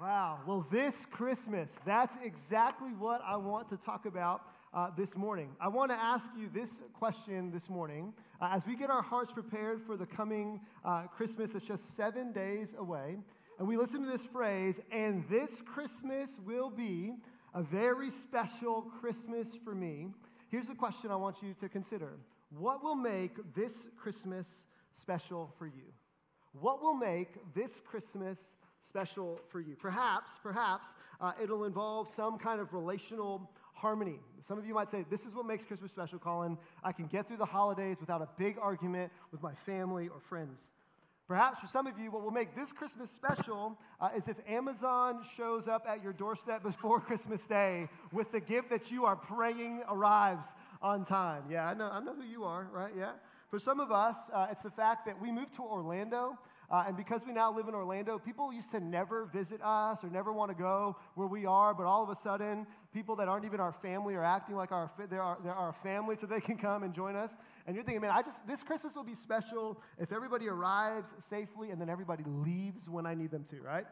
Wow. Well, this Christmas, that's exactly what I want to talk about uh, this morning. I want to ask you this question this morning. Uh, as we get our hearts prepared for the coming uh, Christmas that's just seven days away, and we listen to this phrase, and this Christmas will be a very special Christmas for me. Here's the question I want you to consider What will make this Christmas special for you? What will make this Christmas special for you? Perhaps, perhaps uh, it'll involve some kind of relational harmony. Some of you might say, This is what makes Christmas special, Colin. I can get through the holidays without a big argument with my family or friends. Perhaps for some of you, what will make this Christmas special uh, is if Amazon shows up at your doorstep before Christmas Day with the gift that you are praying arrives on time. Yeah, I know, I know who you are, right? Yeah. For some of us, uh, it's the fact that we moved to Orlando uh, and because we now live in Orlando, people used to never visit us or never want to go where we are, but all of a sudden, people that aren't even our family are acting like our, they're, our, they're our family so they can come and join us. And you're thinking, man, I just, this Christmas will be special if everybody arrives safely and then everybody leaves when I need them to, right?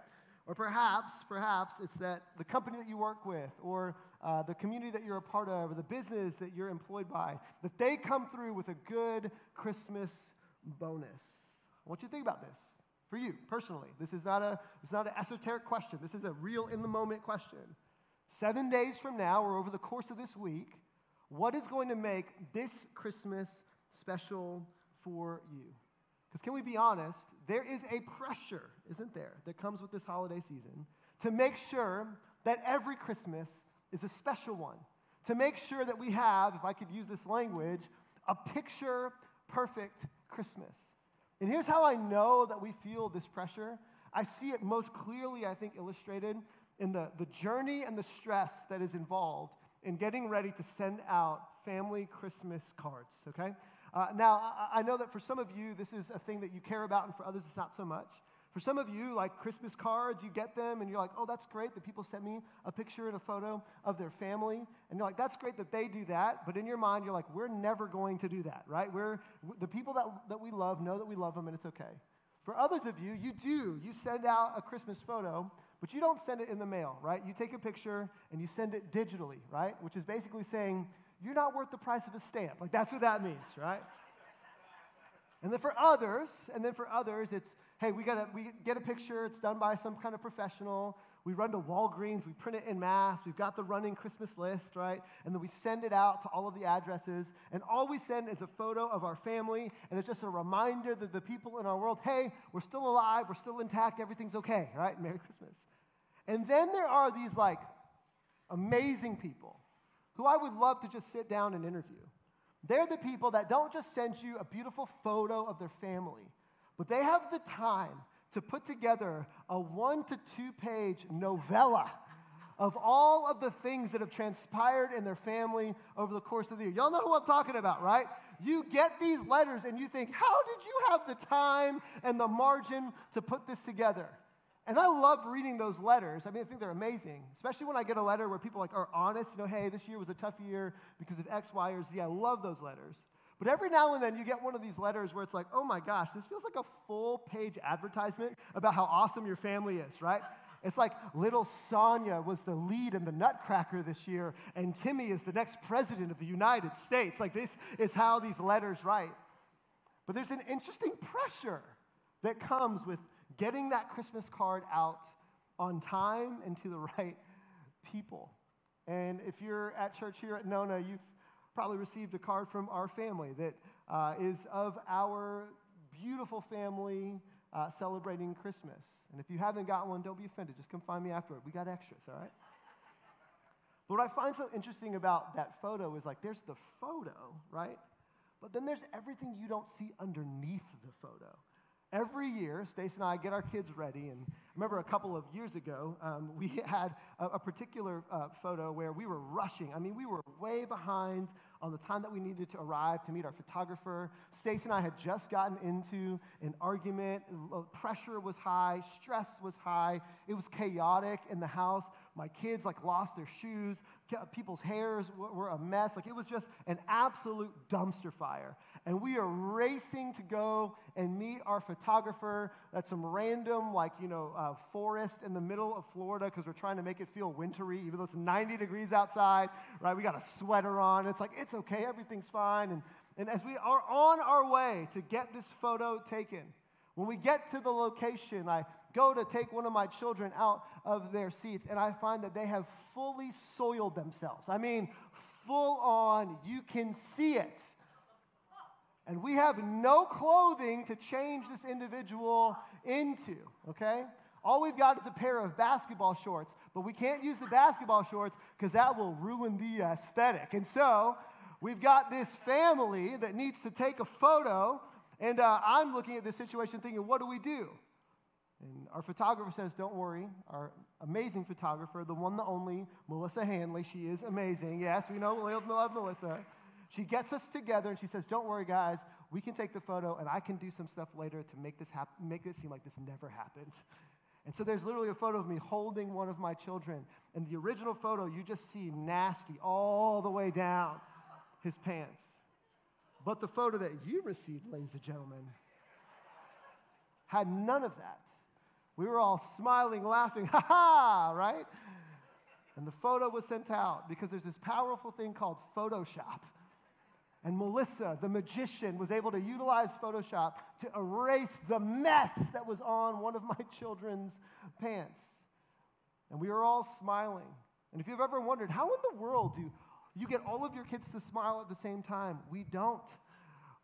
Or perhaps, perhaps it's that the company that you work with, or uh, the community that you're a part of, or the business that you're employed by, that they come through with a good Christmas bonus. I want you to think about this for you personally. This is not, a, it's not an esoteric question. This is a real in the moment question. Seven days from now, or over the course of this week, what is going to make this Christmas special for you? Because can we be honest? There is a pressure, isn't there, that comes with this holiday season to make sure that every Christmas is a special one. To make sure that we have, if I could use this language, a picture perfect Christmas. And here's how I know that we feel this pressure. I see it most clearly, I think, illustrated in the, the journey and the stress that is involved in getting ready to send out family Christmas cards, okay? Uh, now, I, I know that for some of you, this is a thing that you care about, and for others, it's not so much. For some of you, like Christmas cards, you get them and you're like, oh, that's great that people sent me a picture and a photo of their family. And you're like, that's great that they do that. But in your mind, you're like, we're never going to do that, right? We're, the people that, that we love know that we love them and it's okay. For others of you, you do. You send out a Christmas photo, but you don't send it in the mail, right? You take a picture and you send it digitally, right? Which is basically saying, you're not worth the price of a stamp. Like, that's what that means, right? And then for others, and then for others, it's hey, we gotta we get a picture. It's done by some kind of professional. We run to Walgreens. We print it in mass. We've got the running Christmas list, right? And then we send it out to all of the addresses. And all we send is a photo of our family, and it's just a reminder that the people in our world, hey, we're still alive. We're still intact. Everything's okay, right? Merry Christmas. And then there are these like amazing people who I would love to just sit down and interview. They're the people that don't just send you a beautiful photo of their family, but they have the time to put together a one to two page novella of all of the things that have transpired in their family over the course of the year. Y'all know who I'm talking about, right? You get these letters and you think, how did you have the time and the margin to put this together? And I love reading those letters. I mean, I think they're amazing, especially when I get a letter where people like are honest. You know, hey, this year was a tough year because of X, Y, or Z. I love those letters. But every now and then you get one of these letters where it's like, oh my gosh, this feels like a full page advertisement about how awesome your family is, right? It's like little Sonia was the lead in the Nutcracker this year, and Timmy is the next president of the United States. Like, this is how these letters write. But there's an interesting pressure that comes with getting that Christmas card out on time and to the right people. And if you're at church here at Nona, you've probably received a card from our family that uh, is of our beautiful family uh, celebrating Christmas. And if you haven't got one, don't be offended. Just come find me afterward. We got extras, all right? But what I find so interesting about that photo is like there's the photo, right? But then there's everything you don't see underneath the photo. Every year, Stace and I get our kids ready, and remember a couple of years ago, um, we had a, a particular uh, photo where we were rushing. I mean, we were way behind on the time that we needed to arrive to meet our photographer. Stace and I had just gotten into an argument. Pressure was high, stress was high. It was chaotic in the house. My kids like lost their shoes. People's hairs were a mess. Like it was just an absolute dumpster fire. and we are racing to go and meet our photographer at some random, like, you know, uh, forest in the middle of Florida because we're trying to make it feel wintry, even though it's 90 degrees outside, right? We got a sweater on. It's like, it's okay, everything's fine. And, and as we are on our way to get this photo taken, when we get to the location, I go to take one of my children out of their seats, and I find that they have fully soiled themselves. I mean, full on, you can see it. And we have no clothing to change this individual into, okay? All we've got is a pair of basketball shorts, but we can't use the basketball shorts because that will ruin the aesthetic. And so we've got this family that needs to take a photo, and uh, I'm looking at this situation thinking, what do we do? And our photographer says, Don't worry. Our amazing photographer, the one, the only, Melissa Hanley, she is amazing. Yes, we know we love Melissa. She gets us together and she says, Don't worry, guys. We can take the photo and I can do some stuff later to make this happen, make it seem like this never happened. And so there's literally a photo of me holding one of my children. And the original photo, you just see nasty all the way down his pants. But the photo that you received, ladies and gentlemen, had none of that. We were all smiling, laughing, ha ha, right? And the photo was sent out because there's this powerful thing called Photoshop. And Melissa, the magician, was able to utilize Photoshop to erase the mess that was on one of my children's pants. And we were all smiling. And if you've ever wondered, how in the world do you get all of your kids to smile at the same time? We don't.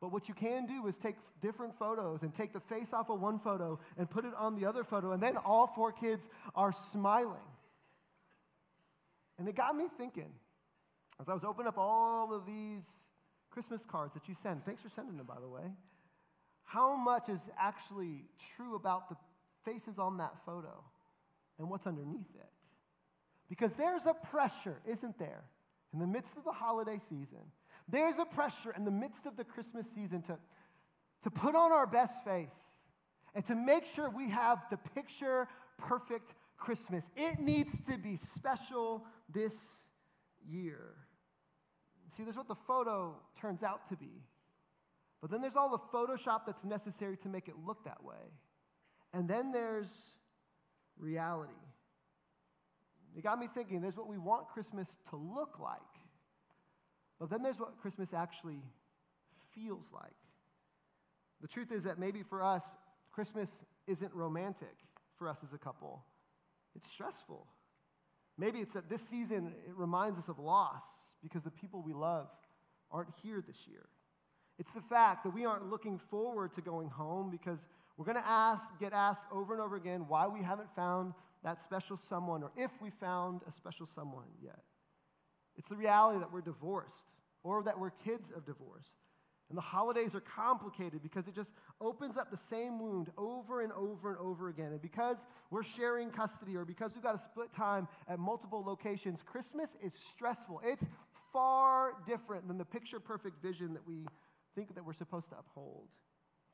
But what you can do is take different photos and take the face off of one photo and put it on the other photo, and then all four kids are smiling. And it got me thinking as I was opening up all of these Christmas cards that you send. Thanks for sending them, by the way. How much is actually true about the faces on that photo and what's underneath it? Because there's a pressure, isn't there, in the midst of the holiday season there's a pressure in the midst of the Christmas season to, to put on our best face and to make sure we have the picture perfect Christmas. It needs to be special this year. See, there's what the photo turns out to be. But then there's all the Photoshop that's necessary to make it look that way. And then there's reality. It got me thinking there's what we want Christmas to look like. Then there's what Christmas actually feels like. The truth is that maybe for us, Christmas isn't romantic for us as a couple, it's stressful. Maybe it's that this season it reminds us of loss because the people we love aren't here this year. It's the fact that we aren't looking forward to going home because we're going to ask, get asked over and over again why we haven't found that special someone or if we found a special someone yet. It's the reality that we're divorced or that we're kids of divorce. And the holidays are complicated because it just opens up the same wound over and over and over again. And because we're sharing custody or because we've got to split time at multiple locations, Christmas is stressful. It's far different than the picture perfect vision that we think that we're supposed to uphold.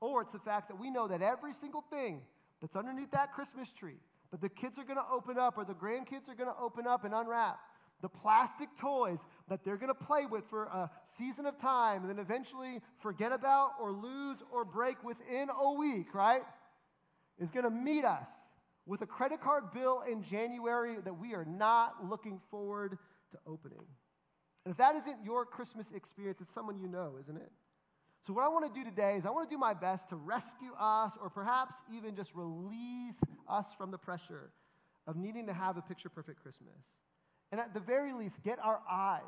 Or it's the fact that we know that every single thing that's underneath that Christmas tree that the kids are going to open up or the grandkids are going to open up and unwrap the plastic toys that they're going to play with for a season of time and then eventually forget about or lose or break within a week, right? Is going to meet us with a credit card bill in January that we are not looking forward to opening. And if that isn't your Christmas experience, it's someone you know, isn't it? So, what I want to do today is I want to do my best to rescue us or perhaps even just release us from the pressure of needing to have a picture perfect Christmas. And at the very least, get our eyes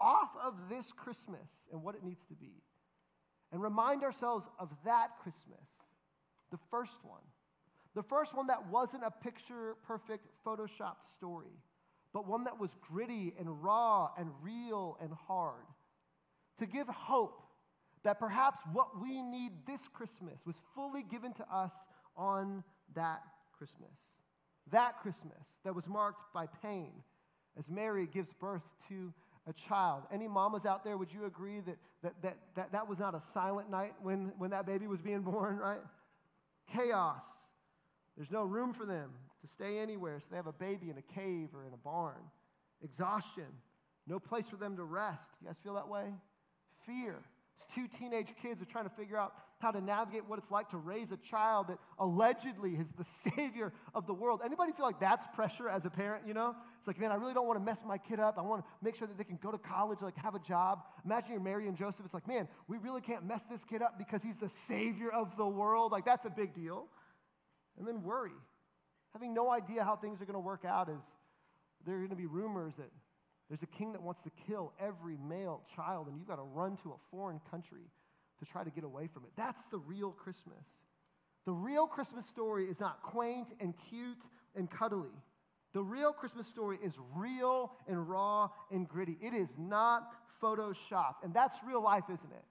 off of this Christmas and what it needs to be. And remind ourselves of that Christmas, the first one. The first one that wasn't a picture perfect Photoshopped story, but one that was gritty and raw and real and hard. To give hope that perhaps what we need this Christmas was fully given to us on that Christmas. That Christmas that was marked by pain as Mary gives birth to a child. Any mamas out there, would you agree that that, that, that, that was not a silent night when, when that baby was being born, right? Chaos. There's no room for them to stay anywhere, so they have a baby in a cave or in a barn. Exhaustion. No place for them to rest. You guys feel that way? Fear. It's two teenage kids are trying to figure out how to navigate what it's like to raise a child that allegedly is the savior of the world. Anybody feel like that's pressure as a parent, you know? It's like, man, I really don't want to mess my kid up. I want to make sure that they can go to college, like have a job. Imagine you're Mary and Joseph. It's like, man, we really can't mess this kid up because he's the savior of the world. Like, that's a big deal. And then worry. Having no idea how things are going to work out is there are going to be rumors that there's a king that wants to kill every male child, and you've got to run to a foreign country to try to get away from it. That's the real Christmas. The real Christmas story is not quaint and cute and cuddly. The real Christmas story is real and raw and gritty. It is not photoshopped. And that's real life, isn't it?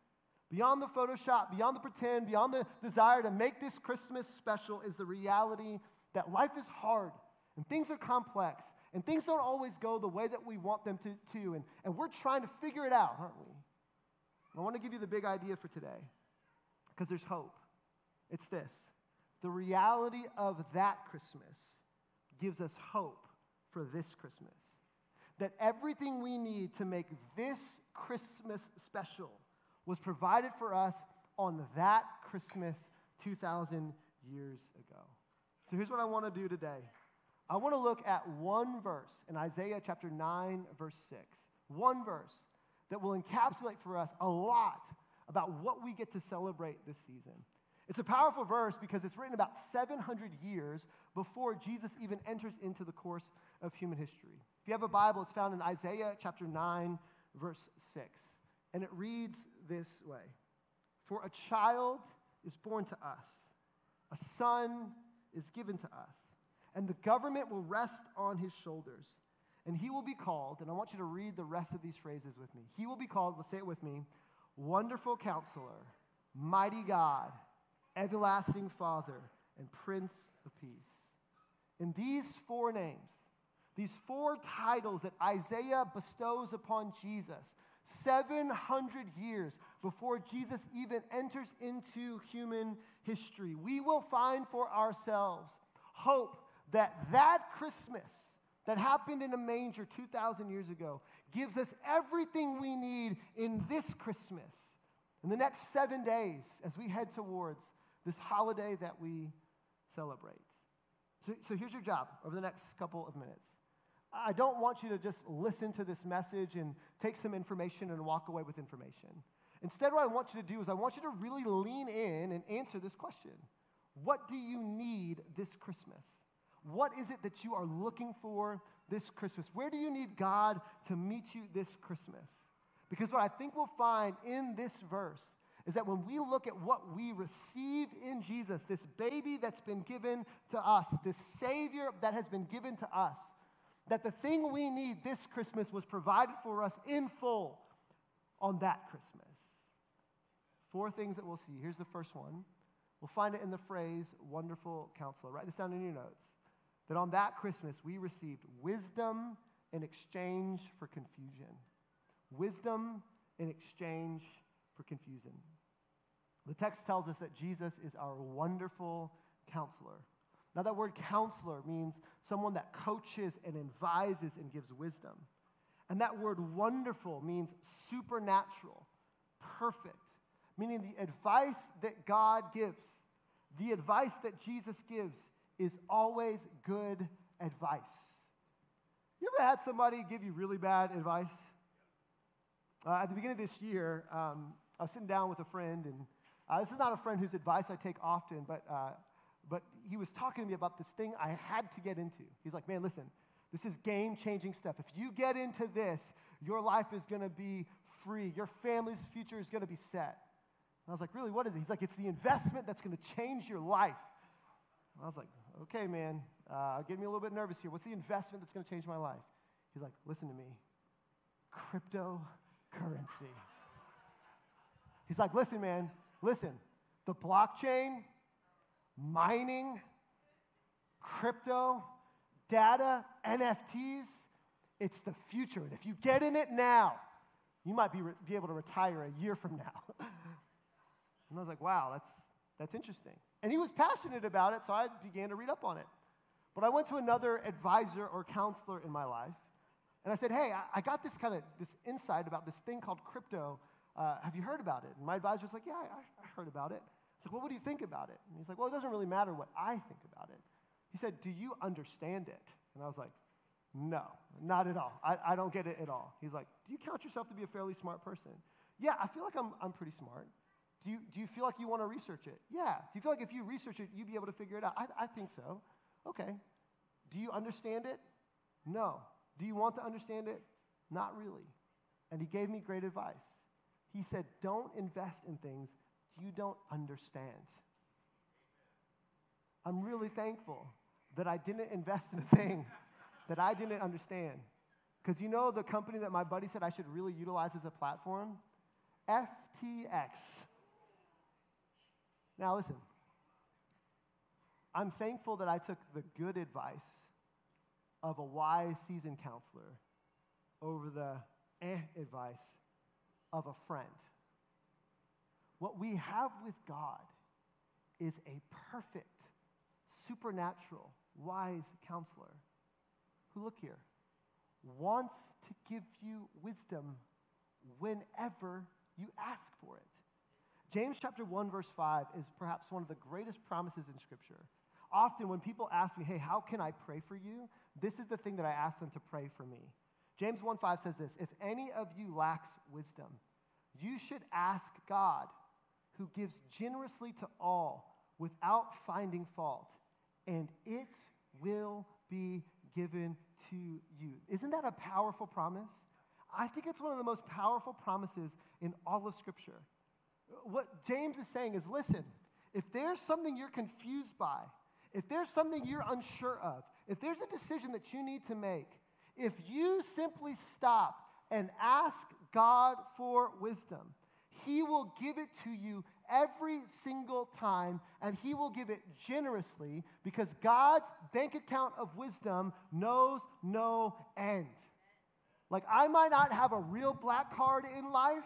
Beyond the Photoshop, beyond the pretend, beyond the desire to make this Christmas special is the reality that life is hard and things are complex and things don't always go the way that we want them to, to and, and we're trying to figure it out, aren't we? I want to give you the big idea for today because there's hope. It's this the reality of that Christmas gives us hope for this Christmas. That everything we need to make this Christmas special was provided for us on that Christmas 2,000 years ago. So here's what I want to do today I want to look at one verse in Isaiah chapter 9, verse 6. One verse that will encapsulate for us a lot about what we get to celebrate this season. It's a powerful verse because it's written about 700 years before Jesus even enters into the course of human history. If you have a Bible, it's found in Isaiah chapter 9, verse 6. And it reads this way For a child is born to us, a son is given to us and the government will rest on his shoulders. And he will be called, and I want you to read the rest of these phrases with me. He will be called, let's say it with me Wonderful Counselor, Mighty God, Everlasting Father, and Prince of Peace. In these four names, these four titles that Isaiah bestows upon Jesus, 700 years before Jesus even enters into human history, we will find for ourselves hope that that Christmas that happened in a manger 2,000 years ago gives us everything we need in this Christmas, in the next seven days, as we head towards this holiday that we celebrate. So, so here's your job over the next couple of minutes. I don't want you to just listen to this message and take some information and walk away with information. Instead, what I want you to do is I want you to really lean in and answer this question What do you need this Christmas? What is it that you are looking for this Christmas? Where do you need God to meet you this Christmas? Because what I think we'll find in this verse is that when we look at what we receive in Jesus, this baby that's been given to us, this Savior that has been given to us, that the thing we need this Christmas was provided for us in full on that Christmas. Four things that we'll see. Here's the first one. We'll find it in the phrase, wonderful counselor. Write this down in your notes that on that Christmas we received wisdom in exchange for confusion. Wisdom in exchange for confusion. The text tells us that Jesus is our wonderful counselor. Now, that word counselor means someone that coaches and advises and gives wisdom. And that word wonderful means supernatural, perfect, meaning the advice that God gives, the advice that Jesus gives is always good advice. You ever had somebody give you really bad advice? Uh, at the beginning of this year, um, I was sitting down with a friend, and uh, this is not a friend whose advice I take often, but, uh, but he was talking to me about this thing I had to get into. He's like, man, listen, this is game changing stuff. If you get into this, your life is going to be free, your family's future is going to be set. And I was like, really, what is it? He's like, it's the investment that's going to change your life. And I was like, okay, man, uh, get me a little bit nervous here. What's the investment that's going to change my life? He's like, listen to me cryptocurrency. He's like, listen, man, listen, the blockchain, mining, crypto, data, NFTs, it's the future. And if you get in it now, you might be, re- be able to retire a year from now. and I was like, wow, that's, that's interesting. And he was passionate about it, so I began to read up on it. But I went to another advisor or counselor in my life, and I said, hey, I, got this kind of this insight about this thing called crypto. uh, Have you heard about it? And my advisor was like, Yeah, I, I heard about it. It's like, Well, what do you think about it? And he's like, Well, it doesn't really matter what I think about it. He said, Do you understand it? And I was like, No, not at all. I, I don't get it at all. He's like, Do you count yourself to be a fairly smart person? Yeah, I feel like I'm, I'm pretty smart. Do you, do you feel like you want to research it? Yeah. Do you feel like if you research it, you'd be able to figure it out? I, I think so. Okay. Do you understand it? No. Do you want to understand it? Not really. And he gave me great advice. He said, Don't invest in things you don't understand. I'm really thankful that I didn't invest in a thing that I didn't understand. Because you know the company that my buddy said I should really utilize as a platform? FTX. Now, listen, I'm thankful that I took the good advice of a wise, seasoned counselor over the eh advice of a friend. What we have with God is a perfect, supernatural, wise counselor who, look here, wants to give you wisdom whenever you ask for it. James chapter 1 verse 5 is perhaps one of the greatest promises in scripture. Often when people ask me, "Hey, how can I pray for you?" this is the thing that I ask them to pray for me. James 1 5 says this, "If any of you lacks wisdom, you should ask God, who gives generously to all without finding fault, and it will be given to you." Isn't that a powerful promise? I think it's one of the most powerful promises in all of scripture. What James is saying is listen, if there's something you're confused by, if there's something you're unsure of, if there's a decision that you need to make, if you simply stop and ask God for wisdom, He will give it to you every single time, and He will give it generously because God's bank account of wisdom knows no end. Like, I might not have a real black card in life,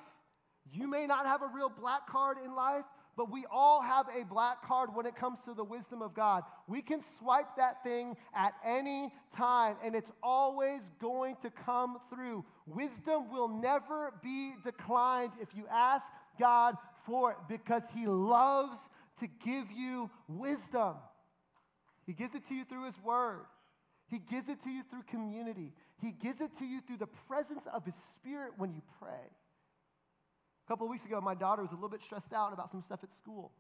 you may not have a real black card in life, but we all have a black card when it comes to the wisdom of God. We can swipe that thing at any time, and it's always going to come through. Wisdom will never be declined if you ask God for it because He loves to give you wisdom. He gives it to you through His Word. He gives it to you through community. He gives it to you through the presence of His Spirit when you pray. A couple of weeks ago, my daughter was a little bit stressed out about some stuff at school.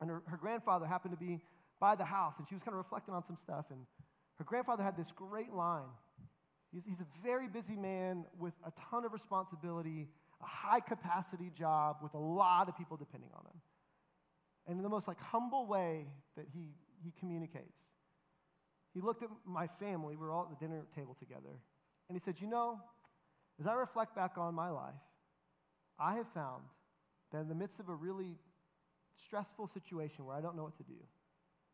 And her, her grandfather happened to be by the house, and she was kind of reflecting on some stuff. And her grandfather had this great line. He's, he's a very busy man with a ton of responsibility, a high capacity job with a lot of people depending on him. And in the most like humble way that he, he communicates, he looked at my family. We were all at the dinner table together. And he said, You know, as I reflect back on my life, I have found that in the midst of a really stressful situation where I don't know what to do,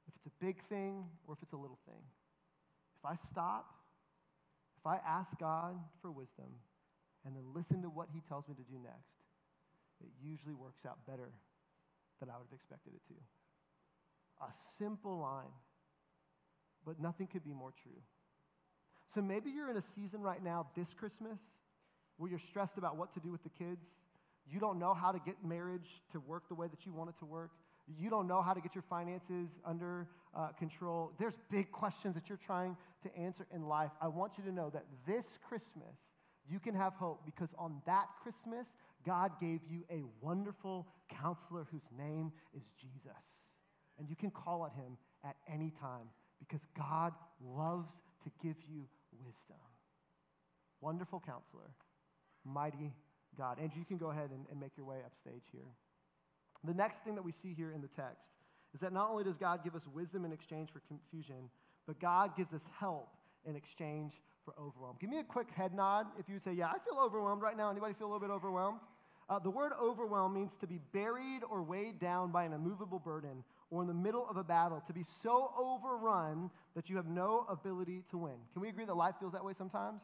if it's a big thing or if it's a little thing, if I stop, if I ask God for wisdom and then listen to what He tells me to do next, it usually works out better than I would have expected it to. A simple line, but nothing could be more true. So maybe you're in a season right now this Christmas where you're stressed about what to do with the kids you don't know how to get marriage to work the way that you want it to work. You don't know how to get your finances under uh, control. There's big questions that you're trying to answer in life. I want you to know that this Christmas, you can have hope because on that Christmas, God gave you a wonderful counselor whose name is Jesus. And you can call on him at any time because God loves to give you wisdom. Wonderful counselor, mighty God. Andrew, you can go ahead and, and make your way upstage here. The next thing that we see here in the text is that not only does God give us wisdom in exchange for confusion, but God gives us help in exchange for overwhelm. Give me a quick head nod if you say, Yeah, I feel overwhelmed right now. Anybody feel a little bit overwhelmed? Uh, the word overwhelm means to be buried or weighed down by an immovable burden or in the middle of a battle, to be so overrun that you have no ability to win. Can we agree that life feels that way sometimes?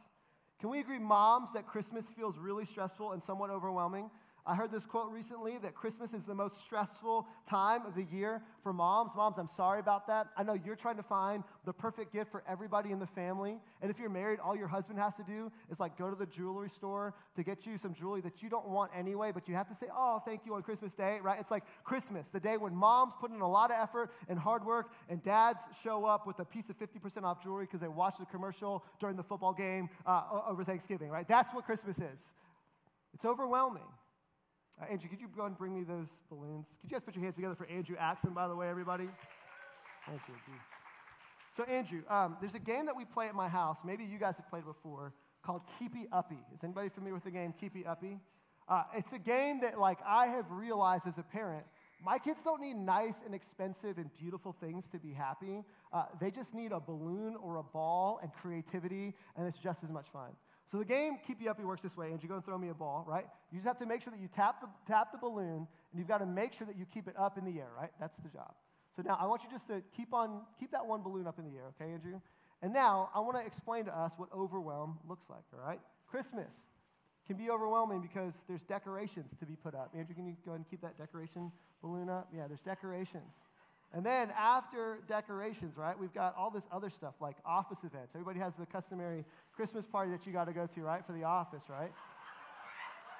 Can we agree, moms, that Christmas feels really stressful and somewhat overwhelming? I heard this quote recently that Christmas is the most stressful time of the year for moms. Moms, I'm sorry about that. I know you're trying to find the perfect gift for everybody in the family. And if you're married, all your husband has to do is like go to the jewelry store to get you some jewelry that you don't want anyway, but you have to say, oh, thank you on Christmas Day, right? It's like Christmas, the day when moms put in a lot of effort and hard work, and dads show up with a piece of 50% off jewelry because they watched the commercial during the football game uh, over Thanksgiving, right? That's what Christmas is. It's overwhelming. Uh, Andrew, could you go and bring me those balloons? Could you guys put your hands together for Andrew Axon, by the way, everybody? Thanks, Andrew. So, Andrew, um, there's a game that we play at my house. Maybe you guys have played before called Keepy Uppy. Is anybody familiar with the game Keepy Uppy? Uh, it's a game that, like, I have realized as a parent, my kids don't need nice and expensive and beautiful things to be happy. Uh, they just need a balloon or a ball and creativity, and it's just as much fun. So the game Keepy Uppy works this way, and you go and throw me a ball, right? You just have to make sure that you tap the, tap the balloon, and you've got to make sure that you keep it up in the air, right? That's the job. So now I want you just to keep on, keep that one balloon up in the air, okay, Andrew? And now I want to explain to us what overwhelm looks like, all right? Christmas can be overwhelming because there's decorations to be put up. Andrew, can you go ahead and keep that decoration balloon up? Yeah, there's decorations. And then after decorations, right, we've got all this other stuff like office events. Everybody has the customary Christmas party that you got to go to, right, for the office, right?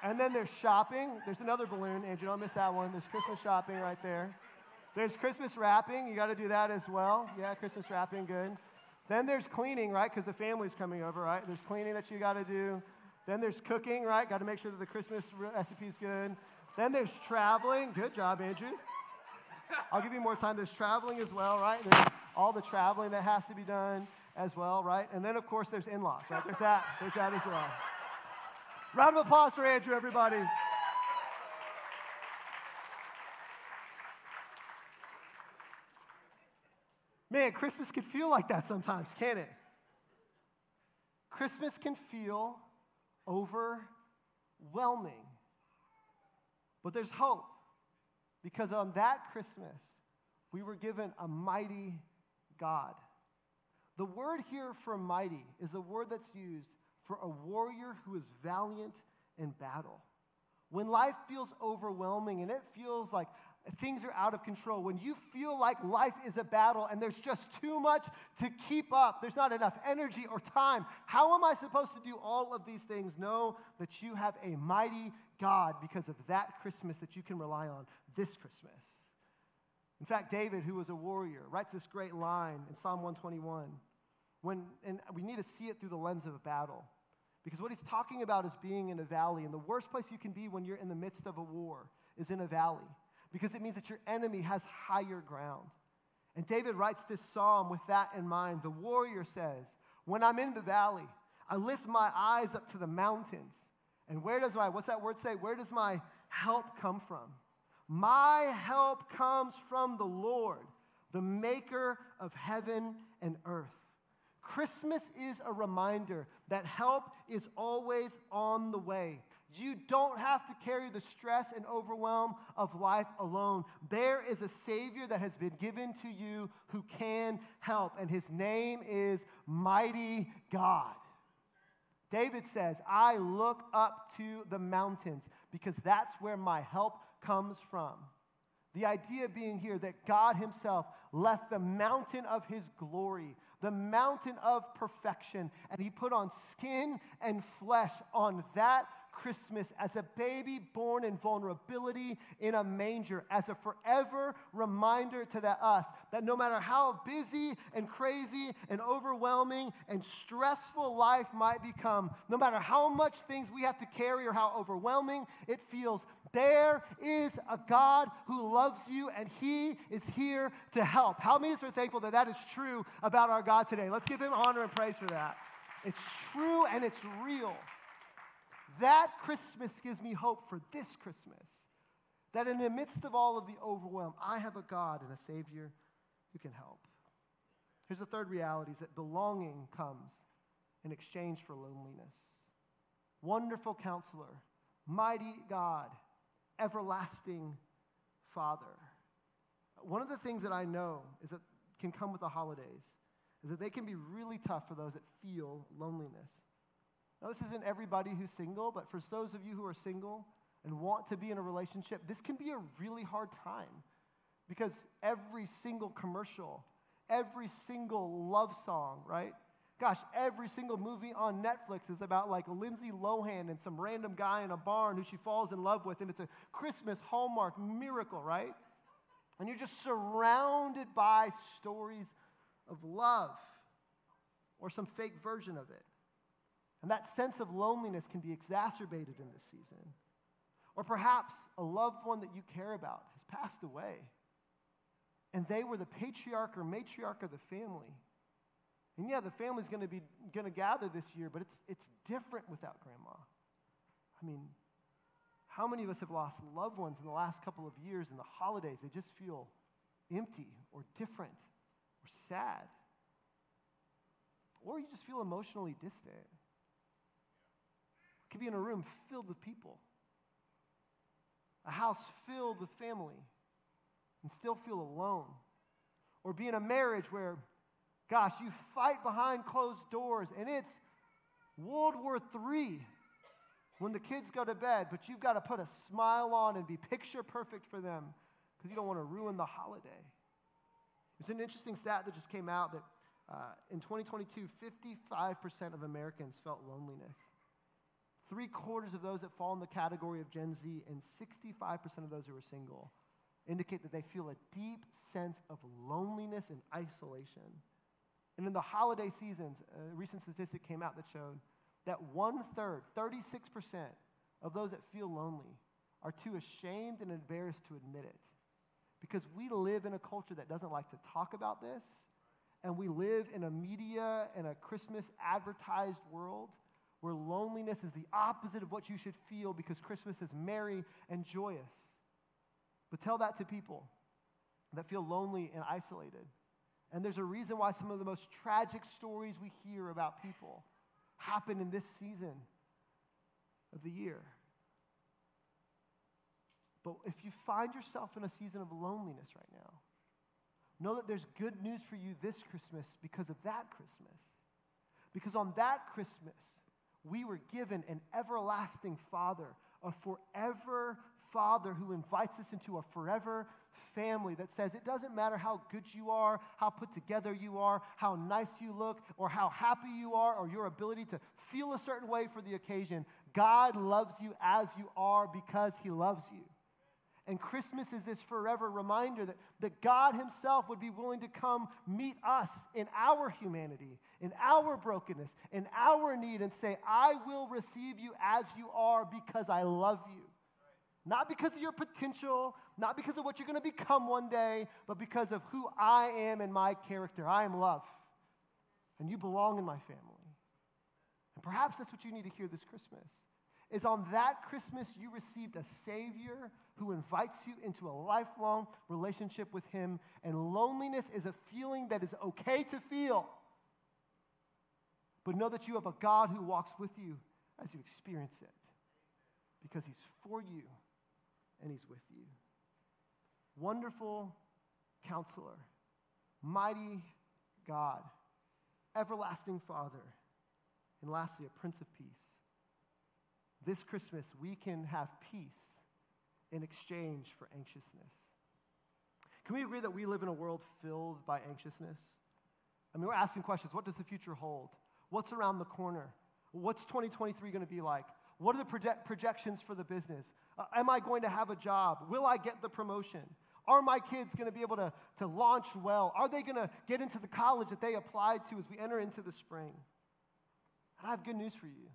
And then there's shopping. There's another balloon. Andrew, don't miss that one. There's Christmas shopping right there. There's Christmas wrapping. You got to do that as well. Yeah, Christmas wrapping, good. Then there's cleaning, right, because the family's coming over, right? There's cleaning that you got to do. Then there's cooking, right? Got to make sure that the Christmas recipe's good. Then there's traveling. Good job, Andrew. I'll give you more time. There's traveling as well, right? There's all the traveling that has to be done as well, right? And then, of course, there's in laws, right? There's that. There's that as well. Round of applause for Andrew, everybody. Man, Christmas can feel like that sometimes, can't it? Christmas can feel overwhelming. But there's hope. Because on that Christmas, we were given a mighty God. The word here for mighty is a word that's used for a warrior who is valiant in battle. When life feels overwhelming and it feels like things are out of control, when you feel like life is a battle and there's just too much to keep up, there's not enough energy or time, how am I supposed to do all of these things? Know that you have a mighty God because of that Christmas that you can rely on this Christmas. In fact, David, who was a warrior, writes this great line in Psalm 121. When, and we need to see it through the lens of a battle. Because what he's talking about is being in a valley. And the worst place you can be when you're in the midst of a war is in a valley. Because it means that your enemy has higher ground. And David writes this psalm with that in mind. The warrior says, When I'm in the valley, I lift my eyes up to the mountains. And where does my, what's that word say? Where does my help come from? My help comes from the Lord, the maker of heaven and earth. Christmas is a reminder that help is always on the way. You don't have to carry the stress and overwhelm of life alone. There is a Savior that has been given to you who can help, and his name is Mighty God. David says, I look up to the mountains because that's where my help comes from. The idea being here that God Himself left the mountain of His glory, the mountain of perfection, and He put on skin and flesh on that Christmas as a baby born in vulnerability in a manger, as a forever reminder to that us that no matter how busy and crazy and overwhelming and stressful life might become, no matter how much things we have to carry or how overwhelming it feels, there is a God who loves you and He is here to help. How many of us are thankful that that is true about our God today? Let's give Him honor and praise for that. It's true and it's real. That Christmas gives me hope for this Christmas. That in the midst of all of the overwhelm, I have a God and a Savior who can help. Here's the third reality is that belonging comes in exchange for loneliness. Wonderful counselor, mighty God, everlasting Father. One of the things that I know is that can come with the holidays is that they can be really tough for those that feel loneliness. Now, this isn't everybody who's single, but for those of you who are single, and want to be in a relationship, this can be a really hard time because every single commercial, every single love song, right? Gosh, every single movie on Netflix is about like Lindsay Lohan and some random guy in a barn who she falls in love with, and it's a Christmas Hallmark miracle, right? And you're just surrounded by stories of love or some fake version of it. And that sense of loneliness can be exacerbated in this season. Or perhaps a loved one that you care about has passed away. And they were the patriarch or matriarch of the family. And yeah, the family's going to be going to gather this year, but it's it's different without grandma. I mean, how many of us have lost loved ones in the last couple of years in the holidays? They just feel empty or different or sad. Or you just feel emotionally distant. Could be in a room filled with people, a house filled with family, and still feel alone. Or be in a marriage where, gosh, you fight behind closed doors and it's World War III when the kids go to bed, but you've got to put a smile on and be picture perfect for them because you don't want to ruin the holiday. It's an interesting stat that just came out that uh, in 2022, 55% of Americans felt loneliness. Three quarters of those that fall in the category of Gen Z and 65% of those who are single indicate that they feel a deep sense of loneliness and isolation. And in the holiday seasons, a recent statistic came out that showed that one third, 36% of those that feel lonely are too ashamed and embarrassed to admit it. Because we live in a culture that doesn't like to talk about this, and we live in a media and a Christmas advertised world where loneliness is the opposite of what you should feel because Christmas is merry and joyous. But tell that to people that feel lonely and isolated. And there's a reason why some of the most tragic stories we hear about people happen in this season of the year. But if you find yourself in a season of loneliness right now, know that there's good news for you this Christmas because of that Christmas. Because on that Christmas, we were given an everlasting Father, a forever Father who invites us into a forever family that says it doesn't matter how good you are, how put together you are, how nice you look, or how happy you are, or your ability to feel a certain way for the occasion. God loves you as you are because He loves you. And Christmas is this forever reminder that, that God Himself would be willing to come meet us in our humanity, in our brokenness, in our need, and say, I will receive you as you are because I love you. Not because of your potential, not because of what you're going to become one day, but because of who I am and my character. I am love. And you belong in my family. And perhaps that's what you need to hear this Christmas. Is on that Christmas you received a Savior who invites you into a lifelong relationship with Him. And loneliness is a feeling that is okay to feel. But know that you have a God who walks with you as you experience it because He's for you and He's with you. Wonderful counselor, mighty God, everlasting Father, and lastly, a Prince of Peace. This Christmas, we can have peace in exchange for anxiousness. Can we agree that we live in a world filled by anxiousness? I mean, we're asking questions. What does the future hold? What's around the corner? What's 2023 going to be like? What are the proje- projections for the business? Uh, am I going to have a job? Will I get the promotion? Are my kids going to be able to, to launch well? Are they going to get into the college that they applied to as we enter into the spring? And I have good news for you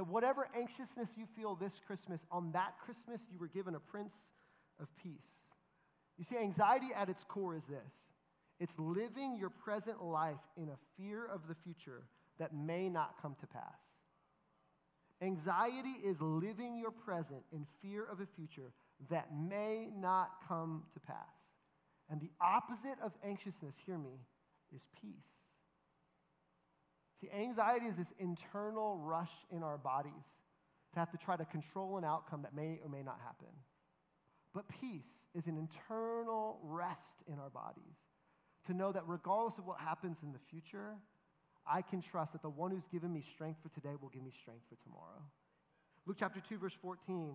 that whatever anxiousness you feel this Christmas, on that Christmas, you were given a Prince of Peace. You see, anxiety at its core is this it's living your present life in a fear of the future that may not come to pass. Anxiety is living your present in fear of a future that may not come to pass. And the opposite of anxiousness, hear me, is peace. See, anxiety is this internal rush in our bodies to have to try to control an outcome that may or may not happen. But peace is an internal rest in our bodies to know that regardless of what happens in the future, I can trust that the one who's given me strength for today will give me strength for tomorrow. Luke chapter 2, verse 14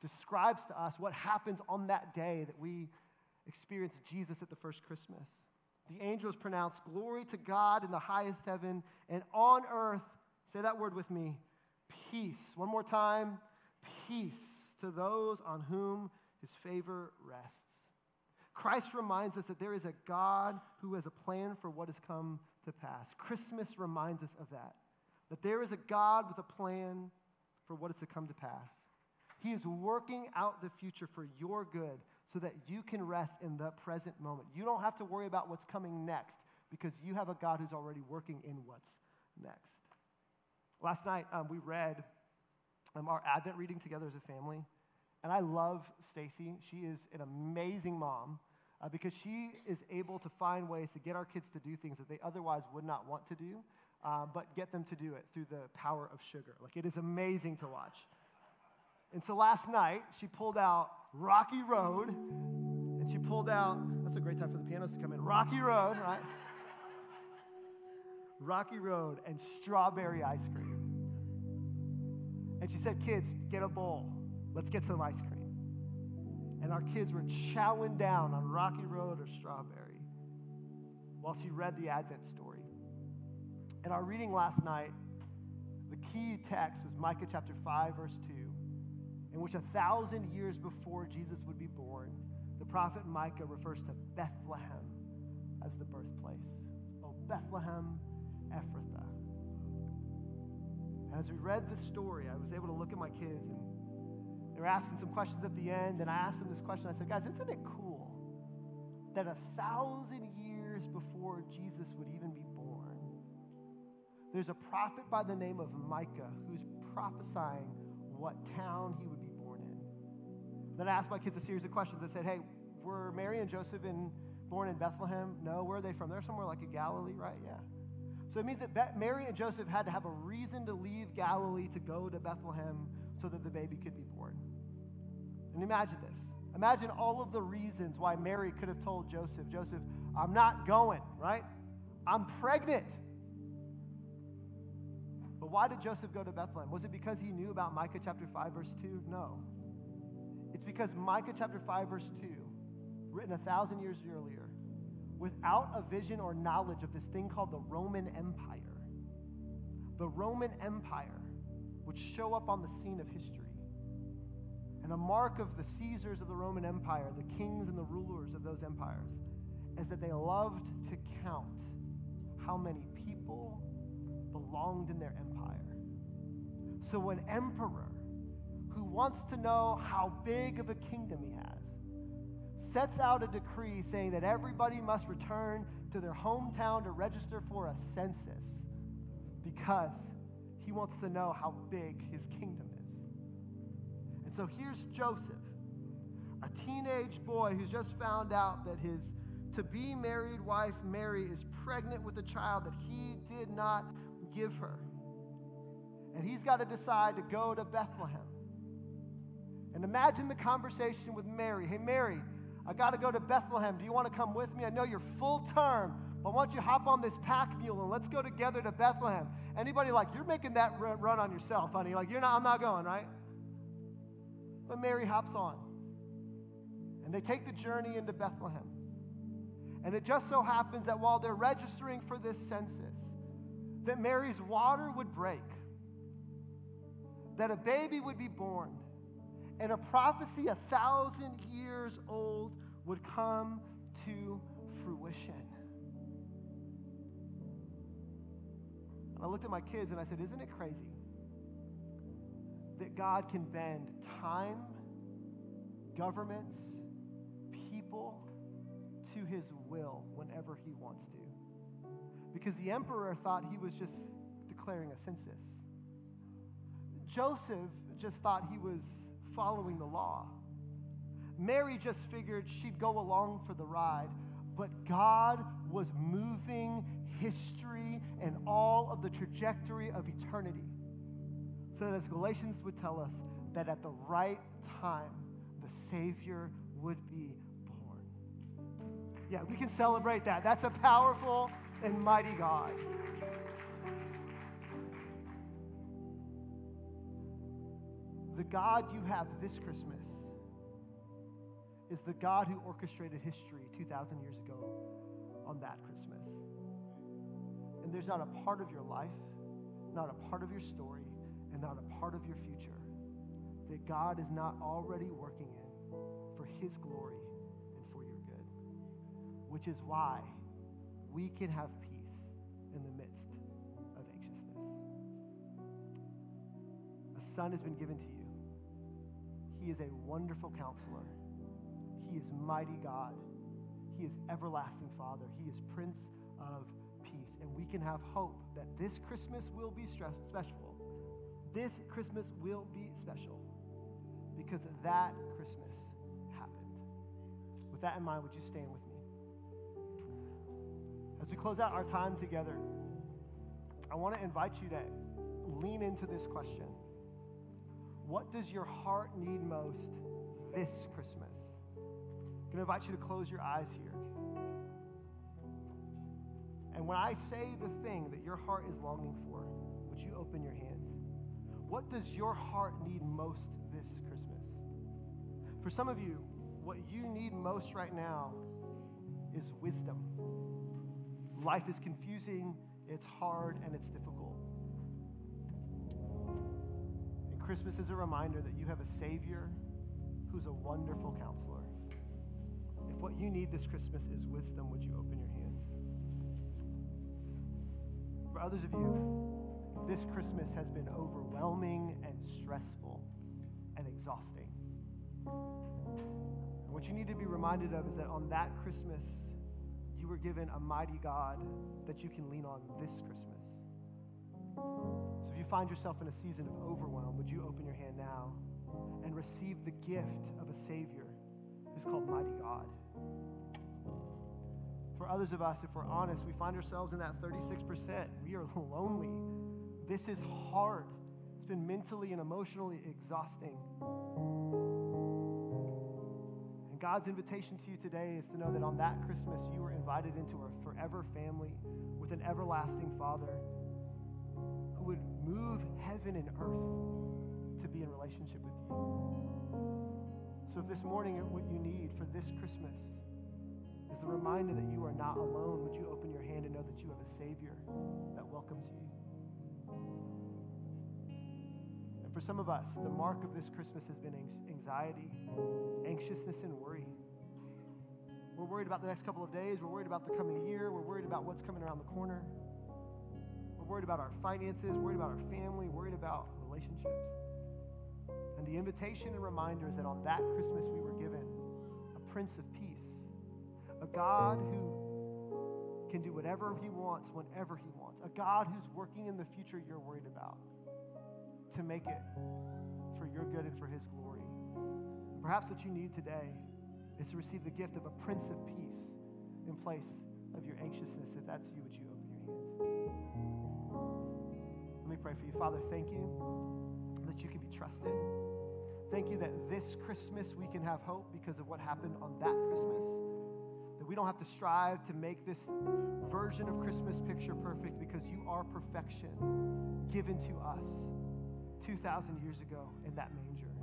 describes to us what happens on that day that we experience Jesus at the first Christmas. The angels pronounce glory to God in the highest heaven, and on earth, say that word with me, peace. One more time, peace to those on whom his favor rests. Christ reminds us that there is a God who has a plan for what has come to pass. Christmas reminds us of that, that there is a God with a plan for what is to come to pass. He is working out the future for your good so that you can rest in the present moment. You don't have to worry about what's coming next because you have a God who's already working in what's next. Last night, um, we read um, our Advent reading together as a family. And I love Stacy. She is an amazing mom uh, because she is able to find ways to get our kids to do things that they otherwise would not want to do, uh, but get them to do it through the power of sugar. Like, it is amazing to watch. And so last night, she pulled out Rocky Road, and she pulled out, that's a great time for the pianos to come in, Rocky Road, right? Rocky Road and strawberry ice cream. And she said, Kids, get a bowl. Let's get some ice cream. And our kids were chowing down on Rocky Road or strawberry while she read the Advent story. In our reading last night, the key text was Micah chapter 5, verse 2, in which a thousand years before Jesus would be born, the prophet Micah refers to Bethlehem as the birthplace. Oh, Bethlehem Ephrathah. And as we read this story, I was able to look at my kids and they were asking some questions at the end. And I asked them this question. I said, guys, isn't it cool that a thousand years before Jesus would even be born, there's a prophet by the name of Micah who's prophesying what town he would. Then I asked my kids a series of questions. I said, hey, were Mary and Joseph in, born in Bethlehem? No. Where are they from? They're somewhere like in Galilee, right? Yeah. So it means that Mary and Joseph had to have a reason to leave Galilee to go to Bethlehem so that the baby could be born. And imagine this. Imagine all of the reasons why Mary could have told Joseph, Joseph, I'm not going, right? I'm pregnant. But why did Joseph go to Bethlehem? Was it because he knew about Micah chapter 5, verse 2? No. It's because Micah chapter 5, verse 2, written a thousand years earlier, without a vision or knowledge of this thing called the Roman Empire. The Roman Empire would show up on the scene of history. And a mark of the Caesars of the Roman Empire, the kings and the rulers of those empires, is that they loved to count how many people belonged in their empire. So, an emperor who wants to know how big of a kingdom he has sets out a decree saying that everybody must return to their hometown to register for a census because he wants to know how big his kingdom is. And so here's Joseph, a teenage boy who's just found out that his to be married wife Mary is pregnant with a child that he did not give her. And he's got to decide to go to Bethlehem. And imagine the conversation with Mary. Hey, Mary, I got to go to Bethlehem. Do you want to come with me? I know you're full term, but why don't you hop on this pack mule and let's go together to Bethlehem? Anybody like, you're making that run on yourself, honey. Like, you're not, I'm not going, right? But Mary hops on. And they take the journey into Bethlehem. And it just so happens that while they're registering for this census, that Mary's water would break, that a baby would be born, and a prophecy a thousand years old would come to fruition. And I looked at my kids and I said, Isn't it crazy that God can bend time, governments, people to his will whenever he wants to? Because the emperor thought he was just declaring a census. Joseph just thought he was following the law. Mary just figured she'd go along for the ride, but God was moving history and all of the trajectory of eternity. So that as Galatians would tell us, that at the right time, the Savior would be born. Yeah, we can celebrate that. That's a powerful and mighty God. The God you have this Christmas is the God who orchestrated history 2,000 years ago on that Christmas. And there's not a part of your life, not a part of your story, and not a part of your future that God is not already working in for His glory and for your good. Which is why we can have peace in the midst son has been given to you. He is a wonderful counselor. He is mighty God. He is everlasting Father. He is Prince of Peace. And we can have hope that this Christmas will be special. This Christmas will be special because that Christmas happened. With that in mind, would you stand with me? As we close out our time together, I want to invite you to lean into this question What does your heart need most this Christmas? I'm going to invite you to close your eyes here. And when I say the thing that your heart is longing for, would you open your hands? What does your heart need most this Christmas? For some of you, what you need most right now is wisdom. Life is confusing, it's hard, and it's difficult. Christmas is a reminder that you have a Savior who's a wonderful counselor. If what you need this Christmas is wisdom, would you open your hands? For others of you, this Christmas has been overwhelming and stressful and exhausting. And what you need to be reminded of is that on that Christmas, you were given a mighty God that you can lean on this Christmas. Find yourself in a season of overwhelm, would you open your hand now and receive the gift of a Savior who's called Mighty God? For others of us, if we're honest, we find ourselves in that 36%. We are lonely. This is hard. It's been mentally and emotionally exhausting. And God's invitation to you today is to know that on that Christmas, you were invited into a forever family with an everlasting Father who would move heaven and earth to be in relationship with you. So, if this morning what you need for this Christmas is the reminder that you are not alone, would you open your hand and know that you have a Savior that welcomes you? And for some of us, the mark of this Christmas has been anxiety, anxiousness, and worry. We're worried about the next couple of days. We're worried about the coming year. We're worried about what's coming around the corner. Worried about our finances, worried about our family, worried about relationships. And the invitation and reminder is that on that Christmas we were given a Prince of Peace, a God who can do whatever he wants whenever he wants, a God who's working in the future you're worried about to make it for your good and for His glory. Perhaps what you need today is to receive the gift of a Prince of Peace in place of your anxiousness. If that's you, would you open your hands? Let me pray for you. Father, thank you that you can be trusted. Thank you that this Christmas we can have hope because of what happened on that Christmas. That we don't have to strive to make this version of Christmas picture perfect because you are perfection given to us 2,000 years ago in that manger.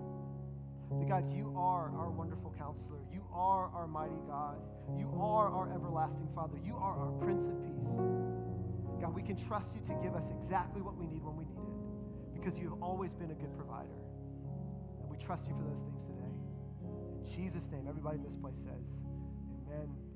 That God, you are our wonderful counselor. You are our mighty God. You are our everlasting Father. You are our Prince of Peace. God, we can trust you to give us exactly what we need when we need it because you have always been a good provider. And we trust you for those things today. In Jesus' name, everybody in this place says, Amen.